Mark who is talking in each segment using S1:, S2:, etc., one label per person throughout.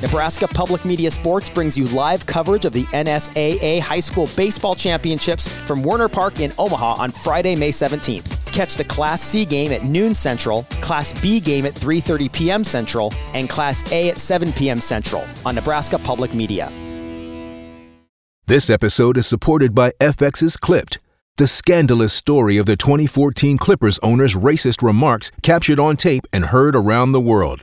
S1: Nebraska Public Media Sports brings you live coverage of the NSAA High School Baseball Championships from Werner Park in Omaha on Friday, May 17th. Catch the Class C game at noon Central, Class B game at 3:30 p.m. Central, and Class A at 7 p.m. Central on Nebraska Public Media.
S2: This episode is supported by FX's Clipped, the scandalous story of the 2014 Clippers owner's racist remarks captured on tape and heard around the world.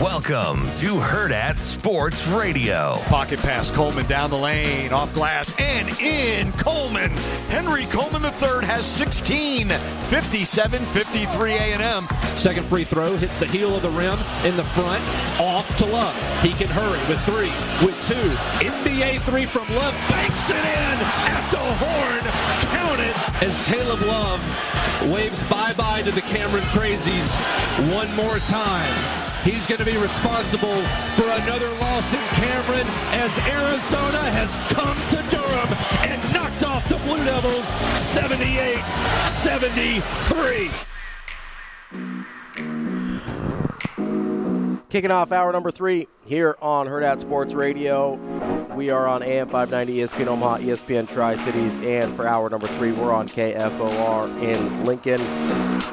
S3: Welcome to Hurrdat Sports Radio.
S4: Pocket pass Coleman down the lane, off glass, and in Coleman. Henry Coleman III has 16, 57 53 A&M.
S5: Second free throw hits the heel of the rim in the front, off to Love. He can hurry with three, with two. NBA three from Love, banks it in at the horn. Count it as Caleb Love waves bye-bye to the Cameron Crazies one more time. He's going to be responsible for another loss in Cameron as Arizona has come to Durham and knocked off the Blue Devils 78 73.
S6: Kicking off hour number three here on Hurrdat Sports Radio. We are on AM 590 ESPN Omaha, ESPN Tri Cities, and for hour number three, we're on KFOR in Lincoln.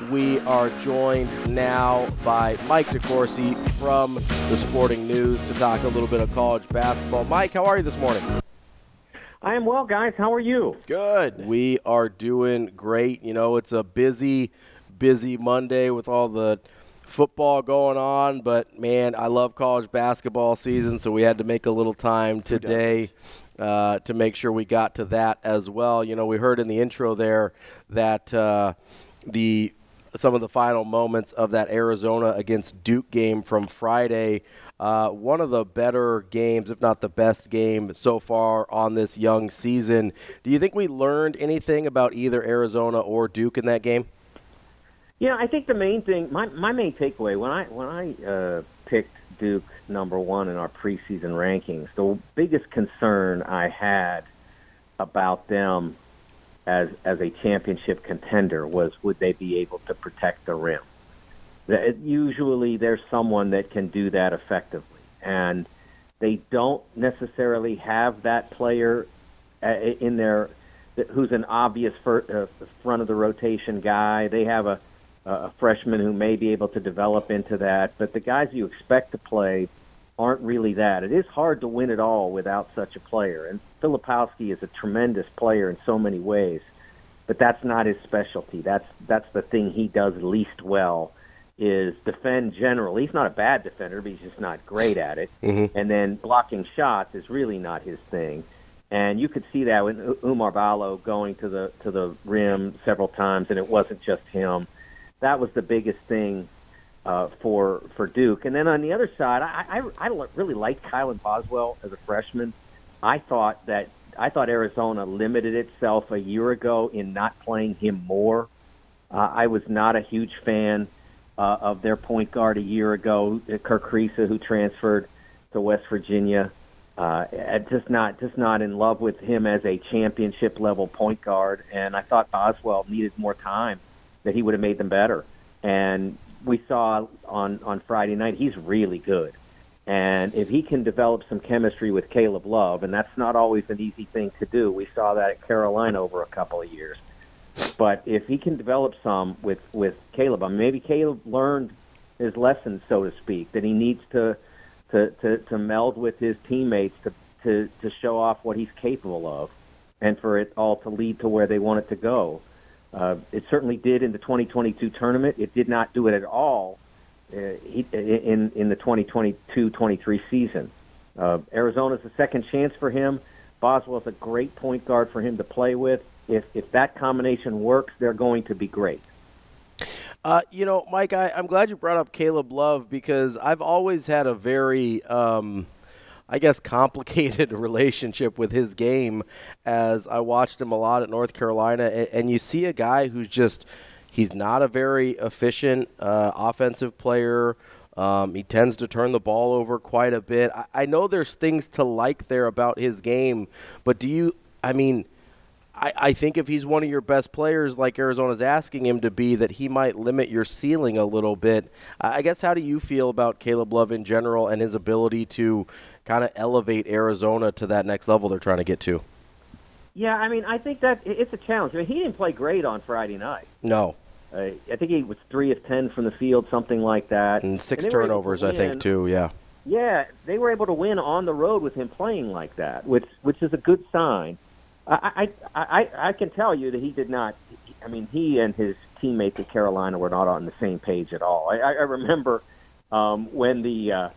S6: We are joined now by Mike DeCourcy from the Sporting News to talk a little bit of college basketball. Mike, how are you this morning?
S7: I am well, guys. How are you?
S6: Good. We are doing great. You know, it's a busy, busy Monday with all the football going on, but man, I love college basketball season, so we had to make a little time today uh, to make sure we got to that as well. You know, we heard in the intro there that uh, the some of the final moments of that Arizona against Duke game from Friday. Uh, one of the better games, if not the best game so far on this young season. Do you think we learned anything about either Arizona or Duke in that game?
S7: Yeah, I think the main thing, my my main takeaway when I when I uh, picked Duke number one in our preseason rankings, the biggest concern I had about them as as a championship contender was would they be able to protect the rim? That usually there's someone that can do that effectively, and they don't necessarily have that player uh, in there who's an obvious uh, front of the rotation guy. They have a a freshman who may be able to develop into that. But the guys you expect to play aren't really that. It is hard to win it all without such a player. And Filipowski is a tremendous player in so many ways, but that's not his specialty. That's that's the thing he does least well is defend generally. He's not a bad defender, but he's just not great at it. Mm-hmm. And then blocking shots is really not his thing. And you could see that with Oumar Ballo going to the to the rim several times, and it wasn't just him that was the biggest thing uh, for for Duke. And then on the other side, I, I, I really liked Kylan Boswell as a freshman. I thought that I thought Arizona limited itself a year ago in not playing him more. Uh, I was not a huge fan uh, of their point guard a year ago, Kerr Kriisa, who transferred to West Virginia. Uh, just not just not in love with him as a championship level point guard, and I thought Boswell needed more time that he would have made them better. And we saw on on Friday night he's really good. And if he can develop some chemistry with Caleb Love, and that's not always an easy thing to do, we saw that at Carolina over a couple of years. But if he can develop some with with Caleb, I mean, maybe Caleb learned his lesson, so to speak, that he needs to to, to, to meld with his teammates to, to, to show off what he's capable of and for it all to lead to where they want it to go. Uh, it certainly did in the 2022 tournament. It did not do it at all uh, in in the 2022-23 season. Uh, Arizona's a second chance for him. Boswell's a great point guard for him to play with. If if that combination works, they're going to be great.
S6: Uh, you know, Mike, I, am glad you brought up Caleb Love because I've always had a very, um, I guess, complicated relationship with his game as I watched him a lot at North Carolina. And, and you see a guy who's just, he's not a very efficient uh, offensive player. Um, he tends to turn the ball over quite a bit. I, I know there's things to like there about his game, but do you, I mean, I, I think if he's one of your best players, like Arizona's asking him to be, that he might limit your ceiling a little bit. I guess how do you feel about Caleb Love in general and his ability to kind of elevate Arizona to that next level they're trying to get to?
S7: Yeah, I mean, I think that it's a challenge. I mean, he didn't play great on Friday night.
S6: No.
S7: Uh, I think he was three of ten from the field, something like that,
S6: and six and turnovers, I think, too. Yeah.
S7: Yeah, they were able to win on the road with him playing like that, which which is a good sign. I, I, I, I can tell you that he did not. I mean, he and his teammates at Carolina were not on the same page at all. I, I remember um, when the. Uh,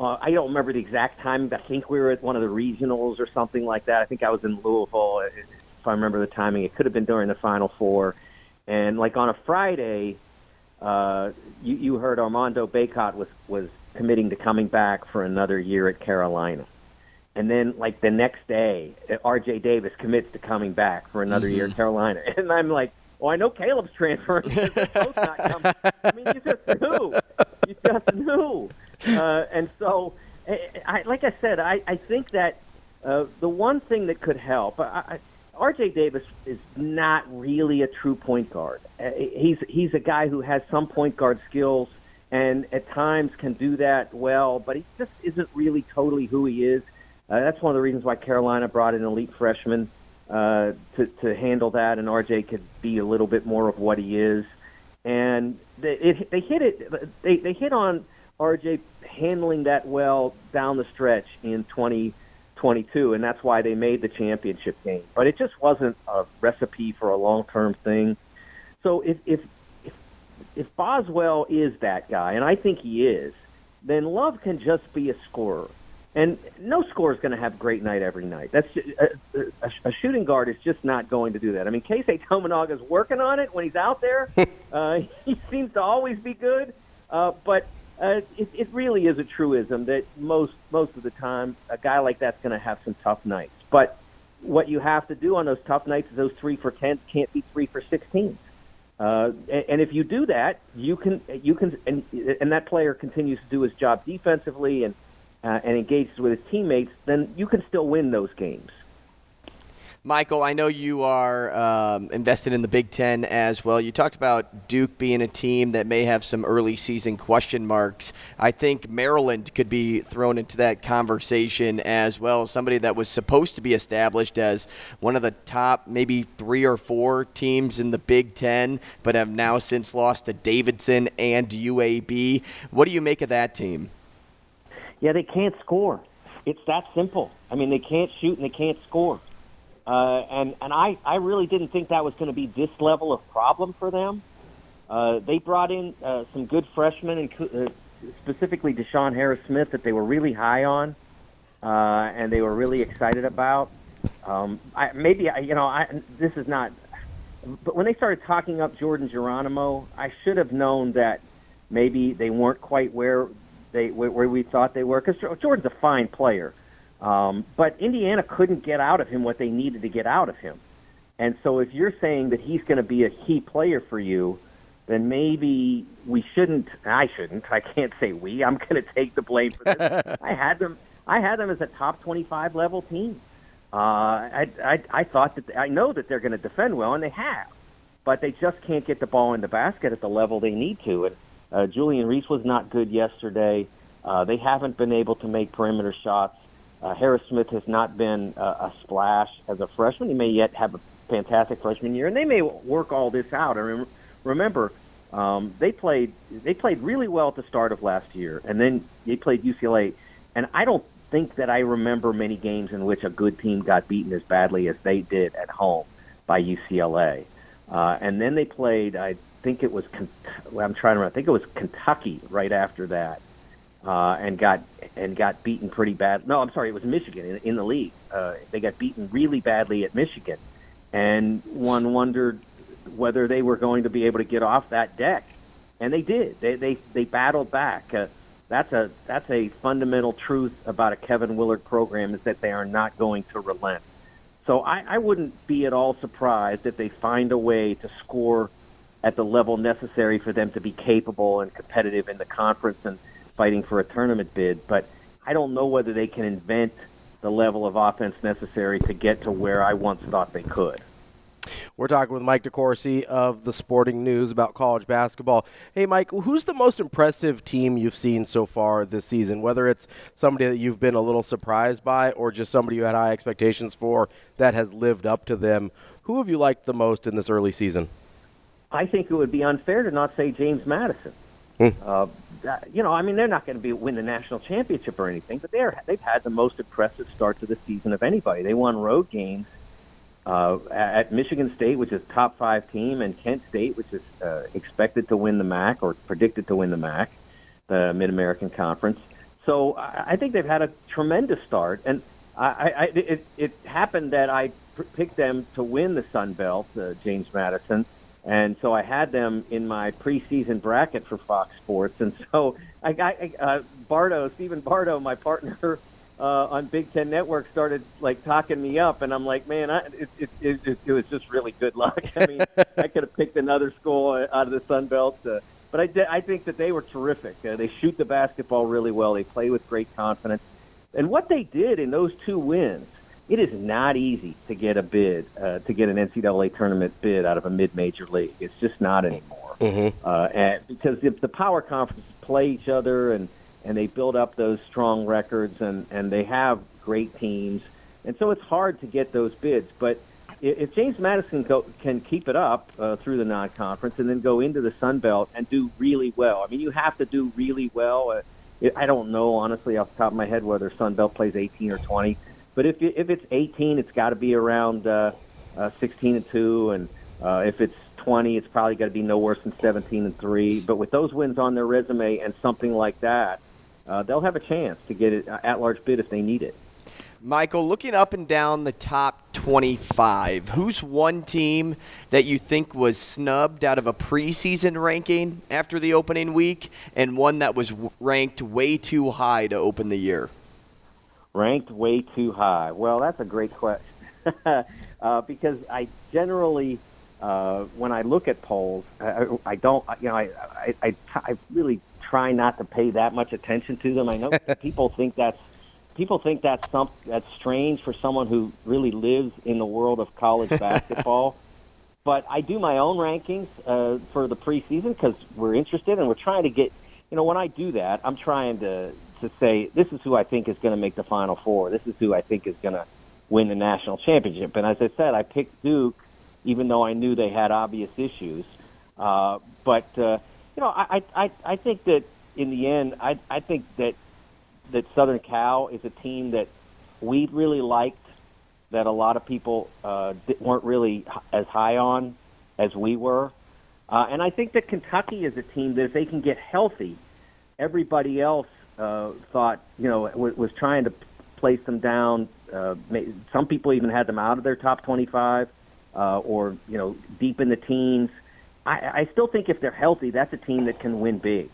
S7: uh, I don't remember the exact time. But I think we were at one of the regionals or something like that. I think I was in Louisville, if I remember the timing. It could have been during the Final Four. And like on a Friday, uh, you, you heard Armando Bacot was was committing to coming back for another year at Carolina and then like the next day, R.J. Davis commits to coming back for another mm-hmm. year at Carolina, and I'm like, well, I know Caleb's transferring. not I mean, you just knew, you just knew, uh, and so, I, like I said, I, I think that uh, the one thing that could help. I, I, R.J. Davis is not really a true point guard. Uh, he's he's a guy who has some point guard skills and at times can do that well, but he just isn't really totally who he is. Uh, that's one of the reasons why Carolina brought in elite freshmen uh, to, to handle that, and RJ could be a little bit more of what he is. And they, it, they hit it. They, they hit on RJ handling that well down the stretch in 2022, and that's why they made the championship game. But it just wasn't a recipe for a long-term thing. So if if if, if Boswell is that guy, and I think he is, then Love can just be a scorer. And no score is going to have a great night every night. That's just, a, a, a shooting guard is just not going to do that. I mean, Keisei Tominaga is working on it when he's out there. uh, he seems to always be good, uh, but uh, it, it really is a truism that most most of the time a guy like that's going to have some tough nights. But what you have to do on those tough nights is those three for tens can't be three for sixteens. Uh, and, and if you do that, you can you can and, and that player continues to do his job defensively and uh, and engages with his teammates, then you can still win those games.
S1: Michael, I know you are um, invested in the Big Ten as well. You talked about Duke being a team that may have some early season question marks. I think Maryland could be thrown into that conversation as well. Somebody that was supposed to be established as one of the top, maybe three or four teams in the Big Ten, but have now since lost to Davidson and UAB. What do you make of that team?
S7: Yeah, they can't score. It's that simple. I mean, they can't shoot and they can't score. Uh, and and I, I really didn't think that was going to be this level of problem for them. Uh, they brought in uh, some good freshmen, and uh, specifically DeShawn Harris Smith, that they were really high on, uh, and they were really excited about. Um, I, maybe you know, I, this is not. But when they started talking up Jordan Geronimo, I should have known that maybe they weren't quite where they where we thought they were because Jordan's a fine player, um, but Indiana couldn't get out of him what they needed to get out of him, and so if you're saying that he's going to be a key player for you, then maybe we shouldn't. I shouldn't. I can't say we. I'm going to take the blame for this. I had them. I had them as a top 25 level team. Uh, I, I I thought that I know that they're going to defend well, and they have, but they just can't get the ball in the basket at the level they need to. And uh, Julian Reese was not good yesterday. Uh, they haven't been able to make perimeter shots. Uh, Harris Smith has not been uh, a splash as a freshman. He may yet have a fantastic freshman year, and they may work all this out. I mean, remember, um, they played they played really well at the start of last year, and then they played UCLA And I don't think that I remember many games in which a good team got beaten as badly as they did at home by UCLA. Uh, and then they played, I think it was, well, I'm trying to remember, I think it was Kentucky right after that, uh, and got and got beaten pretty bad. No, I'm sorry, it was Michigan in, in the league. Uh, they got beaten really badly at Michigan, and one wondered whether they were going to be able to get off that deck, and they did. They they they battled back. Uh, that's a that's a fundamental truth about a Kevin Willard program is that they are not going to relent. So I, I wouldn't be at all surprised if they find a way to score at the level necessary for them to be capable and competitive in the conference and fighting for a tournament bid. But I don't know whether they can invent the level of offense necessary to get to where I once thought they could.
S6: We're talking with Mike DeCourcy of the Sporting News about college basketball. Hey, Mike, who's the most impressive team you've seen so far this season? Whether it's somebody that you've been a little surprised by or just somebody you had high expectations for that has lived up to them. Who have you liked the most in this early season?
S7: I think it would be unfair to not say James Madison. Hmm. Uh, you know, I mean, they're not going to be win the national championship or anything, but they're they've had the most impressive start to the season of anybody. They won road games uh, at Michigan State, which is top five team, and Kent State, which is uh, expected to win the MAC or predicted to win the MAC, the Mid American Conference. So I, I think they've had a tremendous start, and I, I, it, it happened that I picked them to win the Sun Belt, uh, James Madison, and so I had them in my preseason bracket for Fox Sports, and so I got uh, Bardo, Stephen Bardo, my partner uh, on Big Ten Network started like talking me up, and I'm like, man, I, it, it, it, it was just really good luck. I mean, I could have picked another school out of the Sun Belt, uh, but I, did, I think that they were terrific. Uh, they shoot the basketball really well. They play with great confidence, and what they did in those two wins, it is not easy to get a bid uh, to get an NCAA tournament bid out of a mid-major league. It's just not anymore, mm-hmm. uh, and because if the power conferences play each other and and they build up those strong records and and they have great teams, and so it's hard to get those bids. But if James Madison go, can keep it up uh, through the non-conference and then go into the Sun Belt and do really well, I mean, you have to do really well. Uh, I don't know honestly off the top of my head whether Sun Belt plays 18 or 20, but if if it's 18, it's got to be around uh, uh, 16 and two, and uh, if it's 20, it's probably got to be no worse than 17 and three. But with those wins on their resume and something like that, uh, they'll have a chance to get it uh, at large bid if they need it.
S1: Michael, looking up and down the top 25, who's one team that you think was snubbed out of a preseason ranking after the opening week and one that was ranked way too high to open the year?
S7: Ranked way too high. Well, that's a great question uh, because I generally, uh, when I look at polls, I, I don't, you know, I, I, I, I really try not to pay that much attention to them. I know people think that's people think that's some that's strange for someone who really lives in the world of college basketball. but I do my own rankings uh, for the preseason because we're interested and we're trying to get. You know, when I do that, I'm trying to to say this is who I think is going to make the Final Four. This is who I think is going to win the national championship. And as I said, I picked Duke, even though I knew they had obvious issues. Uh, but uh, you know, I, I, I think that in the end, I, I think that that Southern Cal is a team that we really liked, that a lot of people uh, weren't really as high on as we were. Uh, and I think that Kentucky is a team that if they can get healthy, everybody else uh, thought, you know, w- was trying to place them down. Uh, some people even had them out of their top 25 uh, or, you know, deep in the teens. I, I still think if they're healthy, that's a team that can win big.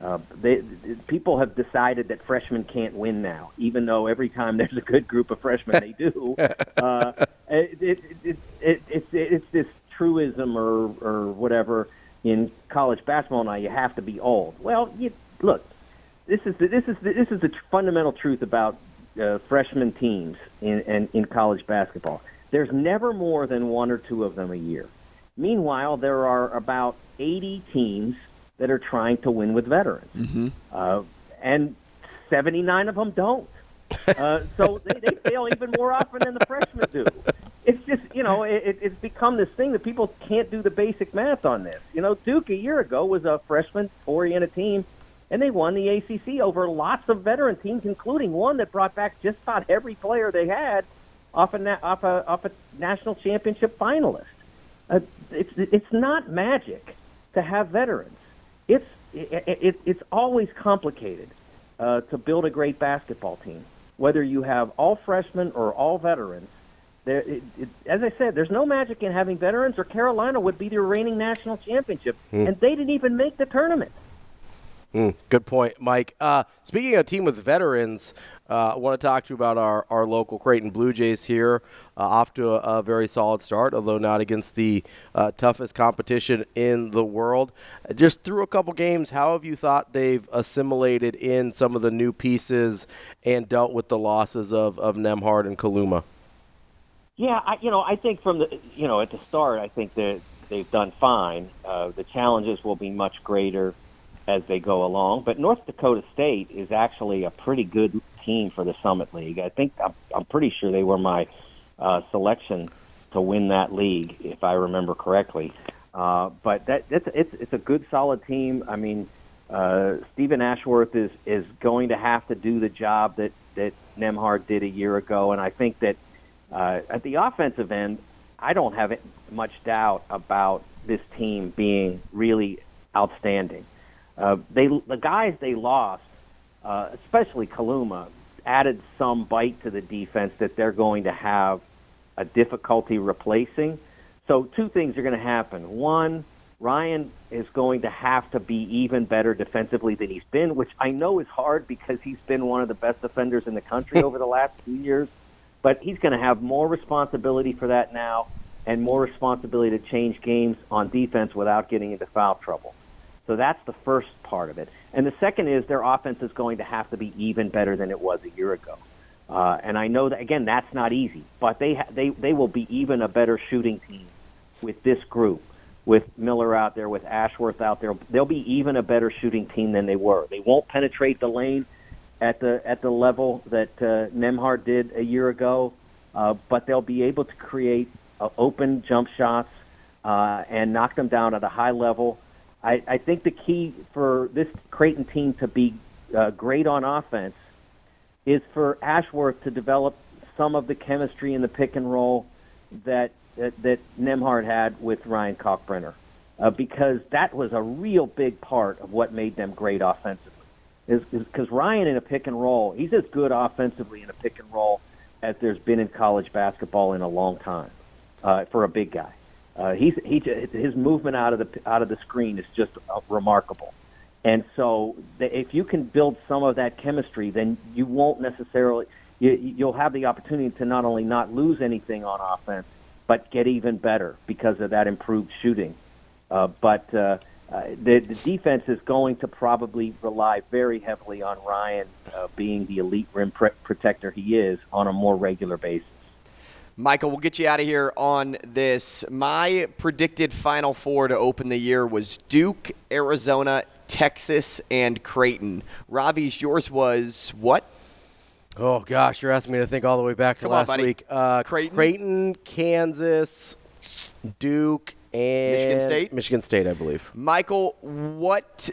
S7: Uh, they, people have decided that freshmen can't win now, even though every time there's a good group of freshmen, they do. uh, it, it, it, it, it's, it's this truism or, or whatever in college basketball now. You have to be old. Well, you, look, this is the, this is the, this is the fundamental truth about uh, freshman teams in, in in college basketball. There's never more than one or two of them a year. Meanwhile, there are about 80 teams that are trying to win with veterans, mm-hmm. uh, and 79 of them don't. Uh, so they, they fail even more often than the freshmen do. It's just you know it, it's become this thing that people can't do the basic math on this. You know, Duke a year ago was a freshman oriented team and they won the ACC over lots of veteran teams, including one that brought back just about every player they had off a na- off a off a national championship finalist. Uh, it's it's not magic to have veterans. It's it, it, it's always complicated uh, to build a great basketball team, whether you have all freshmen or all veterans. There, it, it, as I said, there's no magic in having veterans, or Carolina would be the reigning national championship,
S6: Hmm.
S7: and they didn't even make the tournament.
S6: Mm, good point, Mike. Uh, speaking of a team with veterans, uh, I want to talk to you about our, our local Creighton Blue Jays here. Uh, off to a, a very solid start, although not against the uh, toughest competition in the world. Just through a couple games, how have you thought they've assimilated in some of the new pieces and dealt with the losses of, of Nembhard and Kaluma?
S7: Yeah, I, you know, I think from the you know at the start, I think that they've done fine. Uh, the challenges will be much greater as they go along. But North Dakota State is actually a pretty good team for the Summit League. I think I'm, I'm pretty sure they were my uh, selection to win that league, if I remember correctly. Uh, but that it's, it's it's a good, solid team. I mean, uh, Stephen Ashworth is is going to have to do the job that that Nembhard did a year ago, and I think that uh, at the offensive end, I don't have much doubt about this team being really outstanding. Uh, they the guys they lost, uh, especially Kaluma, added some bite to the defense that they're going to have a difficulty replacing. So two things are going to happen. One, Ryan is going to have to be even better defensively than he's been, which I know is hard because he's been one of the best defenders in the country over the last few years. But he's going to have more responsibility for that now and more responsibility to change games on defense without getting into foul trouble. So that's the first part of it. And the second is their offense is going to have to be even better than it was a year ago. Uh, and I know that again, that's not easy, but they ha- they they will be even a better shooting team with this group, with Miller out there, with Ashworth out there. They'll be even a better shooting team than they were. They won't penetrate the lane at the at the level that uh, Nembhard did a year ago, uh, but they'll be able to create uh, open jump shots uh, and knock them down at a high level. I, I think the key for this Creighton team to be uh, great on offense is for Ashworth to develop some of the chemistry in the pick and roll that that, that Nembhard had with Ryan Kalkbrenner, uh, because that was a real big part of what made them great offensively. Is because Ryan in a pick and roll, he's as good offensively in a pick and roll as there's been in college basketball in a long time uh, for a big guy. Uh, he's he his movement out of the out of the screen is just uh, remarkable. And so, if you can build some of that chemistry, then you won't necessarily you, you'll have the opportunity to not only not lose anything on offense, but get even better because of that improved shooting. Uh, but uh, uh, the, the defense is going to probably rely very heavily on Ryan uh, being the elite rim pre- protector he is on a more regular basis.
S1: Michael, we'll get you out of here on this. My predicted Final Four to open the year was Duke, Arizona, Texas, and Creighton. Ravi's, yours was what?
S6: Oh gosh, you're asking me to think all the way back to
S1: Come
S6: last
S1: buddy.
S6: week. Uh,
S1: Creighton?
S6: Creighton, Kansas, Duke, and
S1: Michigan State?
S6: Michigan State, I believe.
S1: Michael, what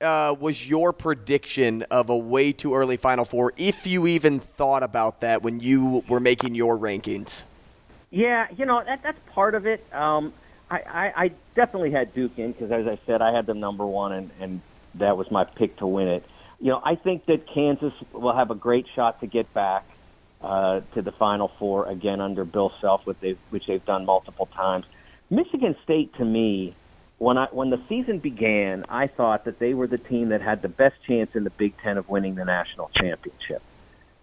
S1: uh, was your prediction of a way too early Final Four, if you even thought about that when you were making your rankings?
S7: Yeah, you know that that's part of it. Um, I, I, I definitely had Duke in because, as I said, I had them number one, and, and that was my pick to win it. You know, I think that Kansas will have a great shot to get back uh, to the Final Four again under Bill Self, which they've, which they've done multiple times. Michigan State, to me, when I when the season began, I thought that they were the team that had the best chance in the Big Ten of winning the national championship.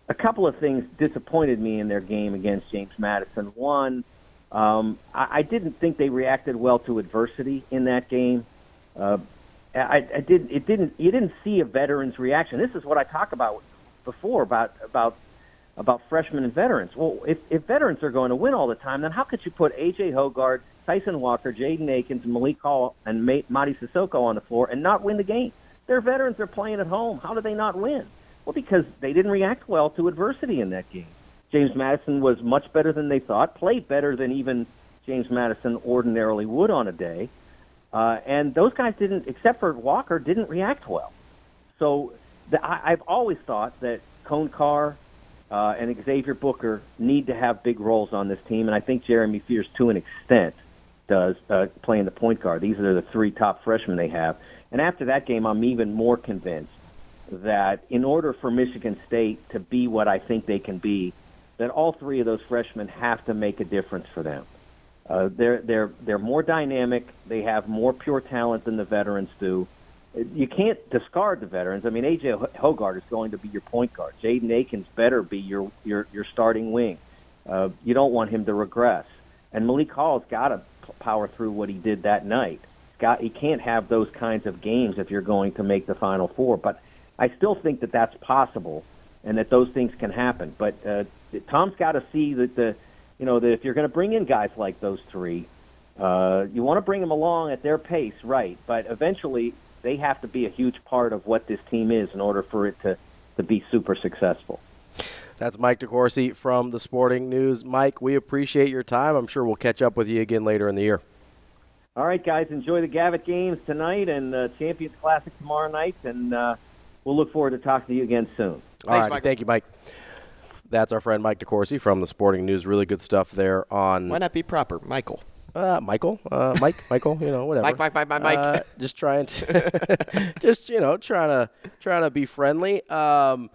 S7: A couple of things disappointed me in their game against James Madison. One, um, I, I didn't think they reacted well to adversity in that game. Uh, I, I did. It didn't. You didn't see a veteran's reaction. This is what I talk about before about about about freshmen and veterans. Well, if, if veterans are going to win all the time, then how could you put A.J. Hoggard, Tyson Walker, Jaden Akins, Malik Hall, and Ma- Mady Sissoko on the floor and not win the game? They're veterans. They're playing at home. How do they not win? Well, because they didn't react well to adversity in that game. James Madison was much better than they thought, played better than even James Madison ordinarily would on a day. Uh, and those guys didn't, except for Walker, didn't react well. so the, I, I've always thought that Coen Carr uh, and Xavier Booker need to have big roles on this team, and I think Jeremy Fears, to an extent, does uh, playing the point guard. These are the three top freshmen they have. And after that game, I'm even more convinced that in order for Michigan State to be what I think they can be, that all three of those freshmen have to make a difference for them. Uh, they're they're they're more dynamic. They have more pure talent than the veterans do. You can't discard the veterans. I mean, AJ Hoggard is going to be your point guard. Jaden Akins better be your your your starting wing. Uh, you don't want him to regress. And Malik Hall's got to power through what he did that night. Got he can't have those kinds of games if you're going to make the Final Four. But I still think that that's possible, and that those things can happen. But uh, Tom's got to see that the you know, that if you're going to bring in guys like those three, uh, you want to bring them along at their pace, right? But eventually, they have to be a huge part of what this team is in order for it to, to be super successful.
S6: That's Mike DeCourcy from the Sporting News. Mike, we appreciate your time. I'm sure we'll catch up with you again later in the year.
S7: All right, guys, enjoy the Gavitt games tonight and the Champions Classic tomorrow night, and uh, we'll look forward to talking to you again soon.
S6: All Thanks, right, Mike. thank you, Mike. That's our friend Mike DeCourcy from the Sporting News. Really good stuff there on.
S8: Why not be proper, Michael?
S6: Uh, Michael, uh, Mike, Michael, you know, whatever.
S8: Mike, Mike, Mike, Mike, Mike.
S6: Uh, just trying to, just you know, trying to trying to be friendly. Um,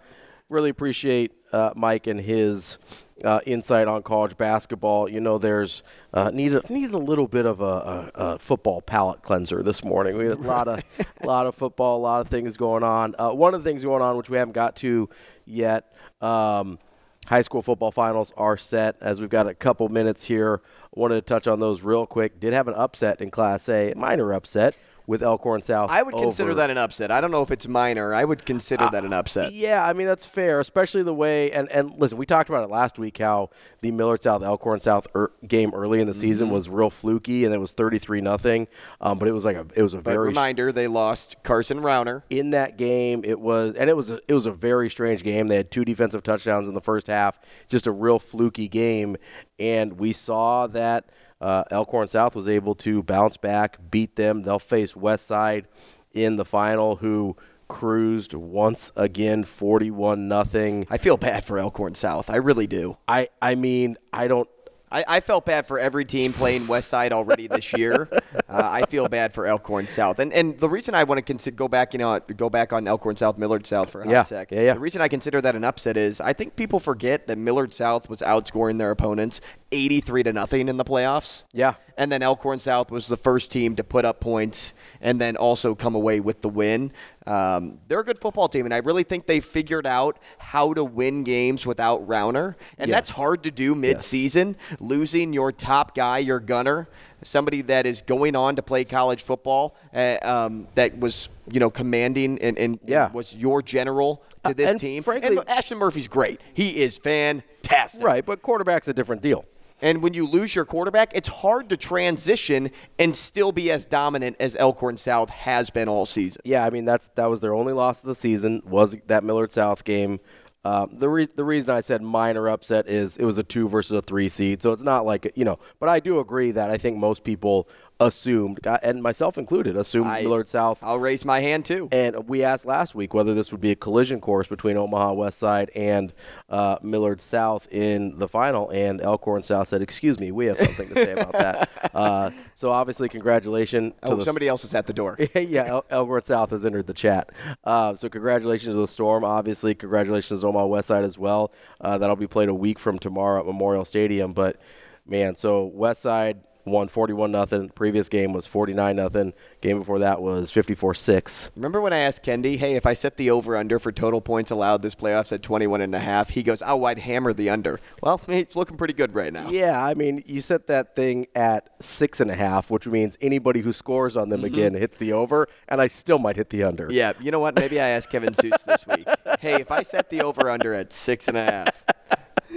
S6: really appreciate uh, Mike and his uh, insight on college basketball. You know, there's uh, needed needed a little bit of a, a, a, football palate cleanser this morning. We had a lot of a lot of football, a lot of things going on. Uh, one of the things going on, which we haven't got to yet. Um, high school football finals are set. As we've got a couple minutes here, wanted to touch on those real quick. Did have an upset in Class A, minor upset with Elkhorn South.
S8: I would consider that an upset. I don't know if it's minor. I would consider uh, that an upset.
S6: Yeah, I mean that's fair, especially the way and and listen, we talked about it last week how the Millard South Elkhorn South er, game early in the season mm-hmm. was real fluky and it was 33 nothing. Um, but it was like a it was a
S8: but
S6: very
S8: reminder they lost Carson Rauner
S6: in that game. It was and it was a, it was a very strange game. They had two defensive touchdowns in the first half, just a real fluky game, and we saw that uh, Elkhorn South was able to bounce back, beat them. They'll face Westside in the final, who cruised once again 41 nothing.
S8: I feel bad for Elkhorn South. I really do.
S6: I I mean, I don't
S8: I, I, felt bad for every team playing West Side already this year. Uh, I feel bad for Elkhorn South, and and the reason I want to consider, go back, you know, go back on Elkhorn South, Millard South for a hot
S6: yeah,
S8: sec.
S6: Yeah, yeah.
S8: The reason I consider that an upset is I think people forget that Millard South was outscoring their opponents 83 to nothing in the playoffs.
S6: Yeah.
S8: And then Elkhorn South was the first team to put up points and then also come away with the win. Um, they're a good football team, and I really think they figured out how to win games without Rauner. And yes. that's hard to do midseason. Yes. Losing your top guy, your gunner, somebody that is going on to play college football, uh, um, that was you know commanding and, and,
S6: yeah.
S8: was your general to this
S6: uh, and
S8: team.
S6: Frankly,
S8: and Ashton Murphy's great. He is fantastic.
S6: Right, but quarterback's a different deal.
S8: And when you lose your quarterback, it's hard to transition and still be as dominant as Elkhorn South has been all season.
S6: Yeah, I mean that's that was their only loss of the season was that Millard South game. Um, the re- the reason I said minor upset is it was a two versus a three seed, so it's not like you know. But I do agree that I think most people assumed, and myself included, assumed I, Millard South.
S8: I'll raise my hand too.
S6: And we asked last week whether this would be a collision course between Omaha West Side and uh, Millard South in the final, and Elkhorn South said, "Excuse me, we have something to say about that." Uh, so obviously, congratulations.
S8: Oh,
S6: the,
S8: somebody else is at the door.
S6: yeah, El- Elkhorn South has entered the chat. Uh, so congratulations to the Storm. Obviously, congratulations to Omaha West Side as well. Uh, that'll be played a week from tomorrow at Memorial Stadium, but. Man, so West Side won 41 nothing. Previous game was 49 nothing. Game before that was 54 6.
S8: Remember when I asked Kendi, "Hey, if I set the over under for total points allowed this playoffs at 21 and a half?" He goes, "Oh, I'd hammer the under." Well, it's looking pretty good right now.
S6: Yeah, I mean, you set that thing at six and a half, which means anybody who scores on them mm-hmm. again hits the over, and I still might hit the under.
S8: Yeah, you know what? Maybe I asked Kevin Suits this week. Hey, if I set the over under at six and a half.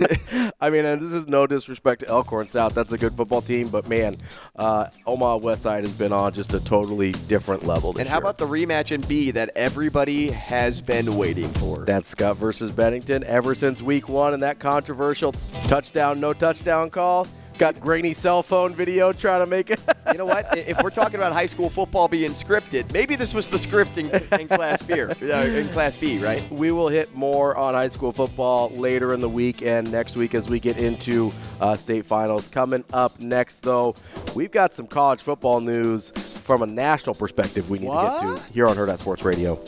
S6: I mean, and this is no disrespect to Elkhorn South. That's a good football team, but man, uh, Omaha West Side has been on just a totally different level.
S8: and how
S6: year.
S8: about the rematch in B that everybody has been waiting for?
S6: That's Scott versus Bennington ever since week one and that controversial touchdown, no touchdown call. Got grainy cell phone video trying to make it.
S8: You know what? If we're talking about high school football being scripted, maybe this was the script in, Class B, uh, in Class B, right?
S6: we will hit more on high school football later in the week and next week as we get into uh, state finals. Coming up next, though, we've got some college football news from a national perspective we need to get to here on Hurrdat Sports Radio.